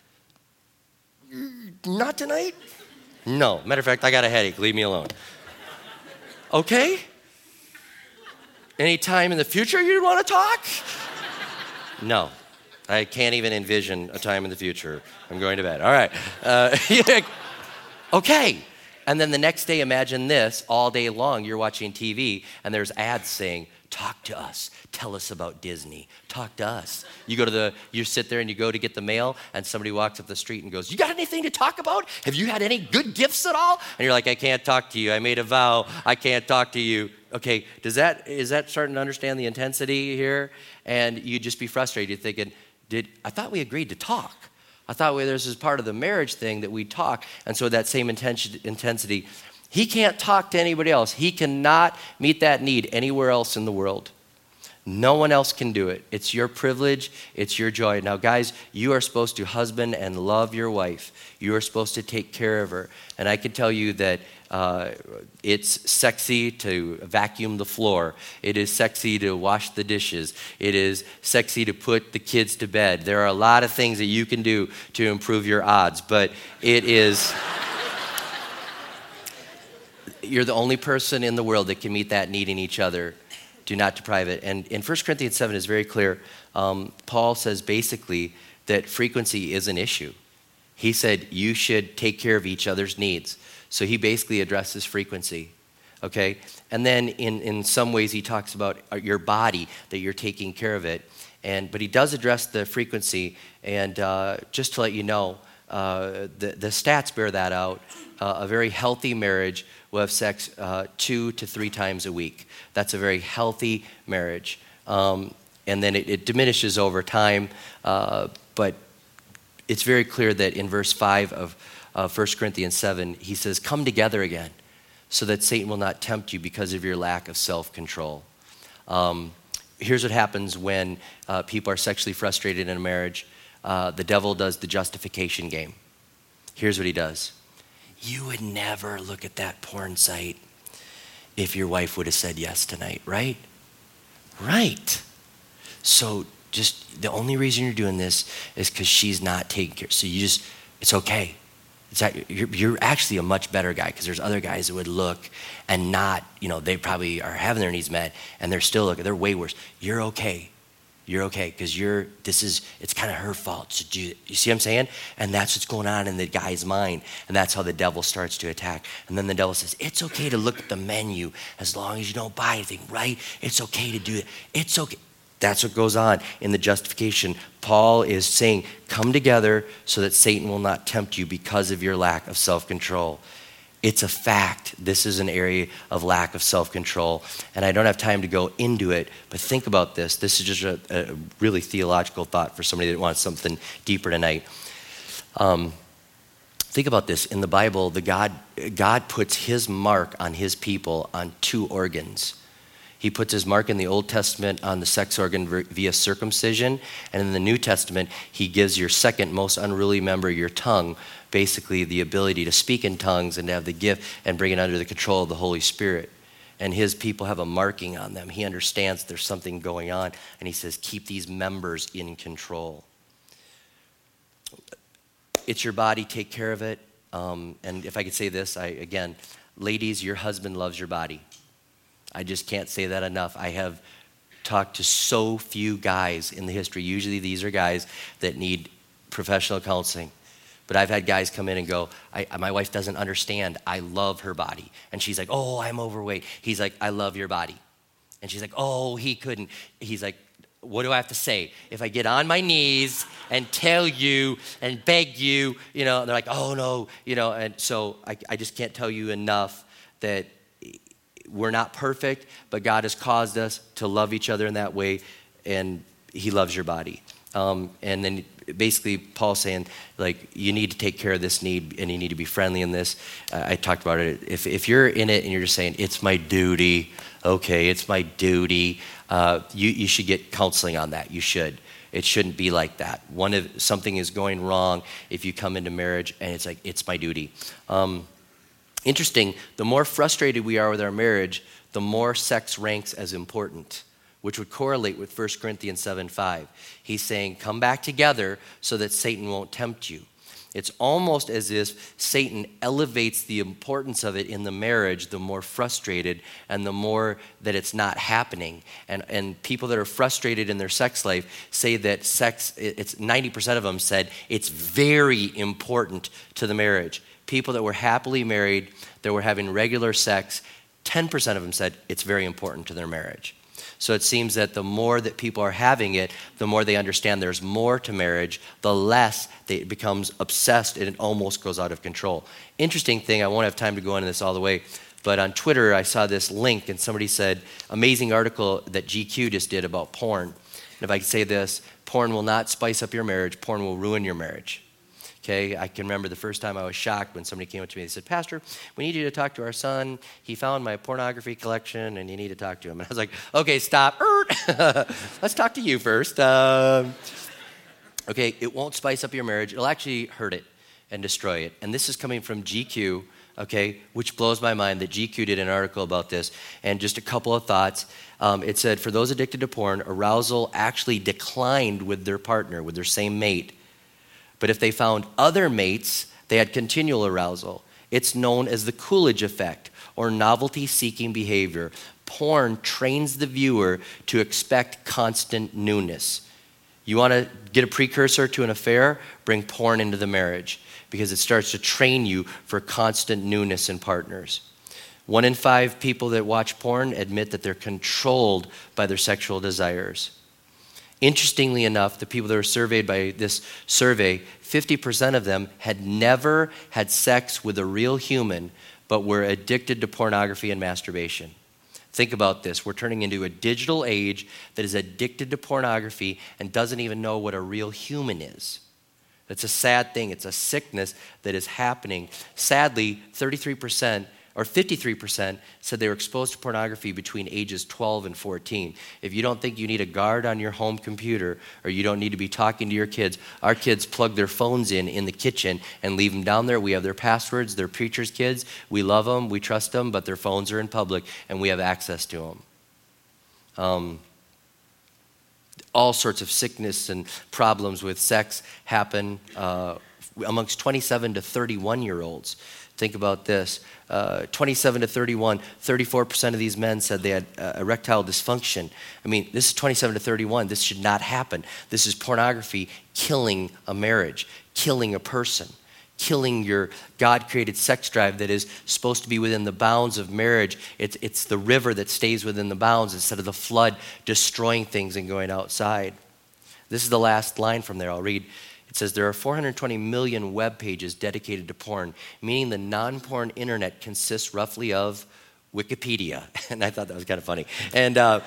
Not tonight? No. Matter of fact, I got a headache. Leave me alone. Okay? Any time in the future you'd want to talk? No. I can't even envision a time in the future. I'm going to bed. All right. Uh, okay. And then the next day, imagine this all day long, you're watching TV and there's ads saying, Talk to us. Tell us about Disney. Talk to us. You go to the, you sit there and you go to get the mail, and somebody walks up the street and goes, You got anything to talk about? Have you had any good gifts at all? And you're like, I can't talk to you. I made a vow. I can't talk to you. Okay, does that, is that starting to understand the intensity here? And you'd just be frustrated. Thinking, Did, I thought we agreed to talk. I thought we, this is part of the marriage thing that we talk. And so that same intensity he can't talk to anybody else. He cannot meet that need anywhere else in the world. No one else can do it. It's your privilege, it's your joy. Now, guys, you are supposed to husband and love your wife. You are supposed to take care of her. And I can tell you that uh, it's sexy to vacuum the floor. It is sexy to wash the dishes. It is sexy to put the kids to bed. There are a lot of things that you can do to improve your odds, but it is you're the only person in the world that can meet that need in each other. Do not deprive it. And in 1 Corinthians 7 is very clear. Um, Paul says basically that frequency is an issue. He said you should take care of each other's needs. So he basically addresses frequency. Okay? And then in, in some ways he talks about uh, your body, that you're taking care of it. And, but he does address the frequency. And uh, just to let you know, uh, the, the stats bear that out. Uh, a very healthy marriage will have sex uh, two to three times a week. That's a very healthy marriage. Um, and then it, it, diminishes over time, uh, but it's very clear that in verse 5 of uh, 1 Corinthians 7, he says, Come together again so that Satan will not tempt you because of your lack of self control. Um, here's what happens when uh, people are sexually frustrated in a marriage uh, the devil does the justification game. Here's what he does you would never look at that porn site if your wife would have said yes tonight, right? Right. So just the only reason you're doing this is because she's not taking care. So you just, it's okay. It's that you're, you're actually a much better guy because there's other guys that would look and not, you know, they probably are having their needs met and they're still looking, they're way worse. You're okay. You're okay because you're this is it's kind of her fault to do you see what i'm saying? And that's what's going on in the guy's mind and that's how the devil starts to attack. And then the devil says it's okay to look at the menu as long as you don't buy anything right? It's okay to do it. It's okay that's what goes on in the justification paul is saying come together so that satan will not tempt you because of your lack of self-control it's a fact. This is an area of lack of self control. And I don't have time to go into it, but think about this. This is just a, a really theological thought for somebody that wants something deeper tonight. Um, think about this. In the Bible, the God, God puts his mark on his people on two organs. He puts his mark in the Old Testament on the sex organ via circumcision, and in the New Testament, he gives your second most unruly member, your tongue, basically the ability to speak in tongues and to have the gift and bring it under the control of the Holy Spirit. And his people have a marking on them. He understands there's something going on, and he says, Keep these members in control. It's your body, take care of it. Um, and if I could say this, I, again, ladies, your husband loves your body. I just can't say that enough. I have talked to so few guys in the history. Usually these are guys that need professional counseling. But I've had guys come in and go, My wife doesn't understand. I love her body. And she's like, Oh, I'm overweight. He's like, I love your body. And she's like, Oh, he couldn't. He's like, What do I have to say? If I get on my knees and tell you and beg you, you know, they're like, Oh, no, you know. And so I, I just can't tell you enough that we're not perfect, but God has caused us to love each other in that way, and He loves your body. Um, and then basically, Paul saying, like, you need to take care of this need and you need to be friendly in this. Uh, I talked about it. If, if you're in it and you're just saying, it's my duty, okay, it's my duty, uh, you, you should get counseling on that. You should. It shouldn't be like that. One of something is going wrong if you come into marriage and it's like, it's my duty. Um, Interesting, the more frustrated we are with our marriage, the more sex ranks as important, which would correlate with 1 Corinthians 7 5. He's saying, Come back together so that Satan won't tempt you. It's almost as if Satan elevates the importance of it in the marriage the more frustrated and the more that it's not happening. And, and people that are frustrated in their sex life say that sex, it's 90% of them said it's very important to the marriage people that were happily married, that were having regular sex, 10% of them said it's very important to their marriage. So it seems that the more that people are having it, the more they understand there's more to marriage, the less it becomes obsessed and it almost goes out of control. Interesting thing, I won't have time to go into this all the way, but on Twitter I saw this link and somebody said, amazing article that GQ just did about porn. And if I could say this, porn will not spice up your marriage, porn will ruin your marriage. Okay, I can remember the first time I was shocked when somebody came up to me and said, Pastor, we need you to talk to our son. He found my pornography collection and you need to talk to him. And I was like, okay, stop. Let's talk to you first. Um, okay, it won't spice up your marriage, it'll actually hurt it and destroy it. And this is coming from GQ, okay, which blows my mind that GQ did an article about this. And just a couple of thoughts. Um, it said, for those addicted to porn, arousal actually declined with their partner, with their same mate but if they found other mates, they had continual arousal. It's known as the Coolidge effect or novelty seeking behavior. Porn trains the viewer to expect constant newness. You want to get a precursor to an affair? Bring porn into the marriage because it starts to train you for constant newness in partners. One in five people that watch porn admit that they're controlled by their sexual desires. Interestingly enough, the people that were surveyed by this survey, 50% of them had never had sex with a real human, but were addicted to pornography and masturbation. Think about this. We're turning into a digital age that is addicted to pornography and doesn't even know what a real human is. It's a sad thing. It's a sickness that is happening. Sadly, 33% or 53% said they were exposed to pornography between ages 12 and 14. If you don't think you need a guard on your home computer or you don't need to be talking to your kids, our kids plug their phones in in the kitchen and leave them down there. We have their passwords. They're preachers' kids. We love them, we trust them, but their phones are in public and we have access to them. Um, all sorts of sickness and problems with sex happen uh, amongst 27 to 31 year olds. Think about this uh, 27 to 31, 34% of these men said they had uh, erectile dysfunction. I mean, this is 27 to 31. This should not happen. This is pornography killing a marriage, killing a person, killing your God created sex drive that is supposed to be within the bounds of marriage. It's, it's the river that stays within the bounds instead of the flood destroying things and going outside. This is the last line from there. I'll read. It says there are 420 million web pages dedicated to porn, meaning the non porn internet consists roughly of Wikipedia. And I thought that was kind of funny. And uh,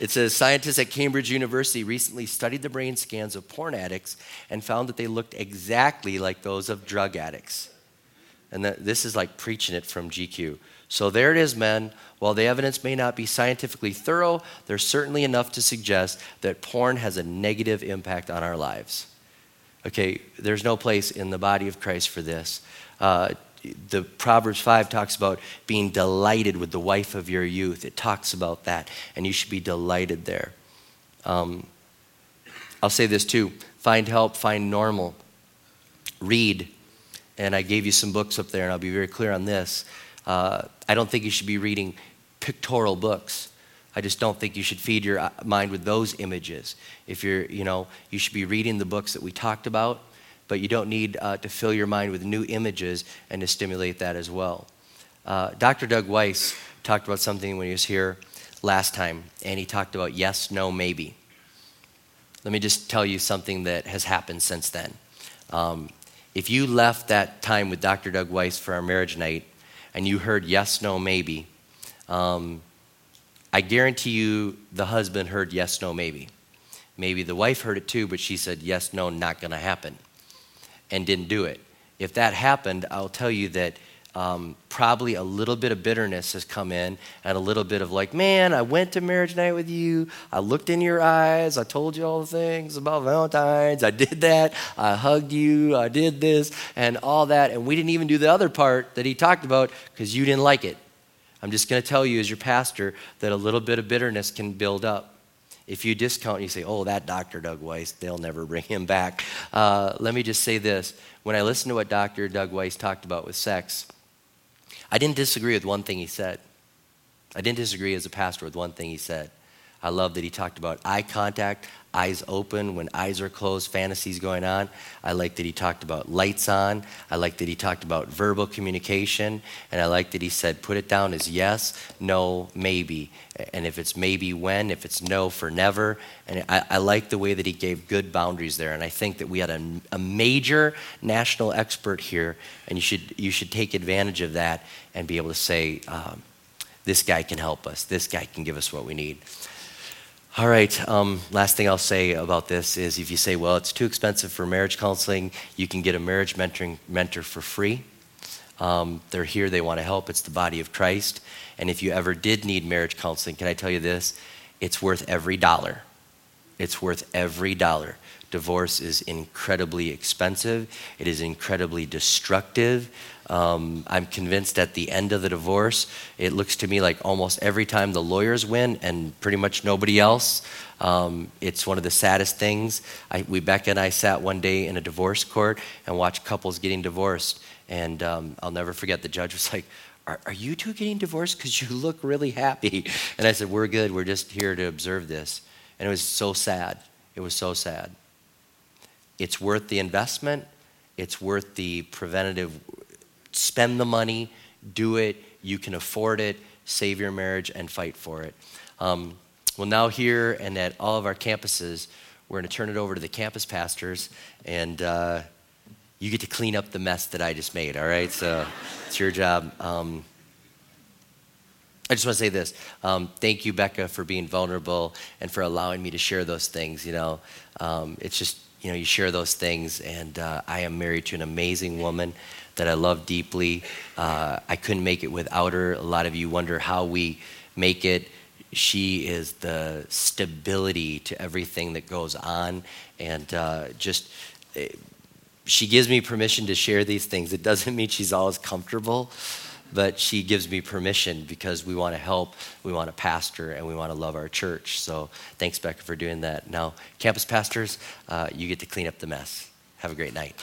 it says scientists at Cambridge University recently studied the brain scans of porn addicts and found that they looked exactly like those of drug addicts. And that, this is like preaching it from GQ. So there it is, men. While the evidence may not be scientifically thorough, there's certainly enough to suggest that porn has a negative impact on our lives. Okay, there's no place in the body of Christ for this. Uh, the Proverbs 5 talks about being delighted with the wife of your youth. It talks about that, and you should be delighted there. Um, I'll say this too find help, find normal, read. And I gave you some books up there, and I'll be very clear on this. Uh, I don't think you should be reading pictorial books. I just don't think you should feed your uh, mind with those images. If you're, you know, you should be reading the books that we talked about, but you don't need uh, to fill your mind with new images and to stimulate that as well. Uh, Dr. Doug Weiss talked about something when he was here last time, and he talked about yes, no, maybe. Let me just tell you something that has happened since then. Um, if you left that time with Dr. Doug Weiss for our marriage night and you heard yes, no, maybe, um, I guarantee you the husband heard yes, no, maybe. Maybe the wife heard it too, but she said yes, no, not going to happen, and didn't do it. If that happened, I'll tell you that um, probably a little bit of bitterness has come in and a little bit of like, man, I went to marriage night with you. I looked in your eyes. I told you all the things about Valentine's. I did that. I hugged you. I did this and all that. And we didn't even do the other part that he talked about because you didn't like it. I'm just going to tell you, as your pastor, that a little bit of bitterness can build up. If you discount, you say, oh, that Dr. Doug Weiss, they'll never bring him back. Uh, let me just say this. When I listened to what Dr. Doug Weiss talked about with sex, I didn't disagree with one thing he said. I didn't disagree as a pastor with one thing he said. I love that he talked about eye contact, eyes open when eyes are closed, fantasies going on. I like that he talked about lights on. I like that he talked about verbal communication. And I like that he said, put it down as yes, no, maybe. And if it's maybe when, if it's no for never. And I, I like the way that he gave good boundaries there. And I think that we had a, a major national expert here, and you should, you should take advantage of that and be able to say, um, this guy can help us, this guy can give us what we need. All right, um, last thing I'll say about this is if you say, well, it's too expensive for marriage counseling, you can get a marriage mentoring mentor for free. Um, they're here, they want to help. It's the body of Christ. And if you ever did need marriage counseling, can I tell you this? It's worth every dollar. It's worth every dollar. Divorce is incredibly expensive, it is incredibly destructive. Um, I'm convinced at the end of the divorce, it looks to me like almost every time the lawyers win and pretty much nobody else. Um, it's one of the saddest things. I, and I sat one day in a divorce court and watched couples getting divorced. And um, I'll never forget the judge was like, are, are you two getting divorced? Because you look really happy. And I said, We're good. We're just here to observe this. And it was so sad. It was so sad. It's worth the investment, it's worth the preventative spend the money, do it, you can afford it, save your marriage, and fight for it. Um, well, now, here and at all of our campuses, we're going to turn it over to the campus pastors, and uh, you get to clean up the mess that I just made, all right? So it's your job. Um, I just want to say this. Um, thank you, Becca, for being vulnerable and for allowing me to share those things. You know, um, it's just, you know, you share those things, and uh, I am married to an amazing woman that I love deeply. Uh, I couldn't make it without her. A lot of you wonder how we make it. She is the stability to everything that goes on, and uh, just eh, she gives me permission to share these things. It doesn't mean she's always comfortable, but she gives me permission because we want to help, we want to pastor, and we want to love our church. So thanks, Becca, for doing that. Now, campus pastors, uh, you get to clean up the mess. Have a great night.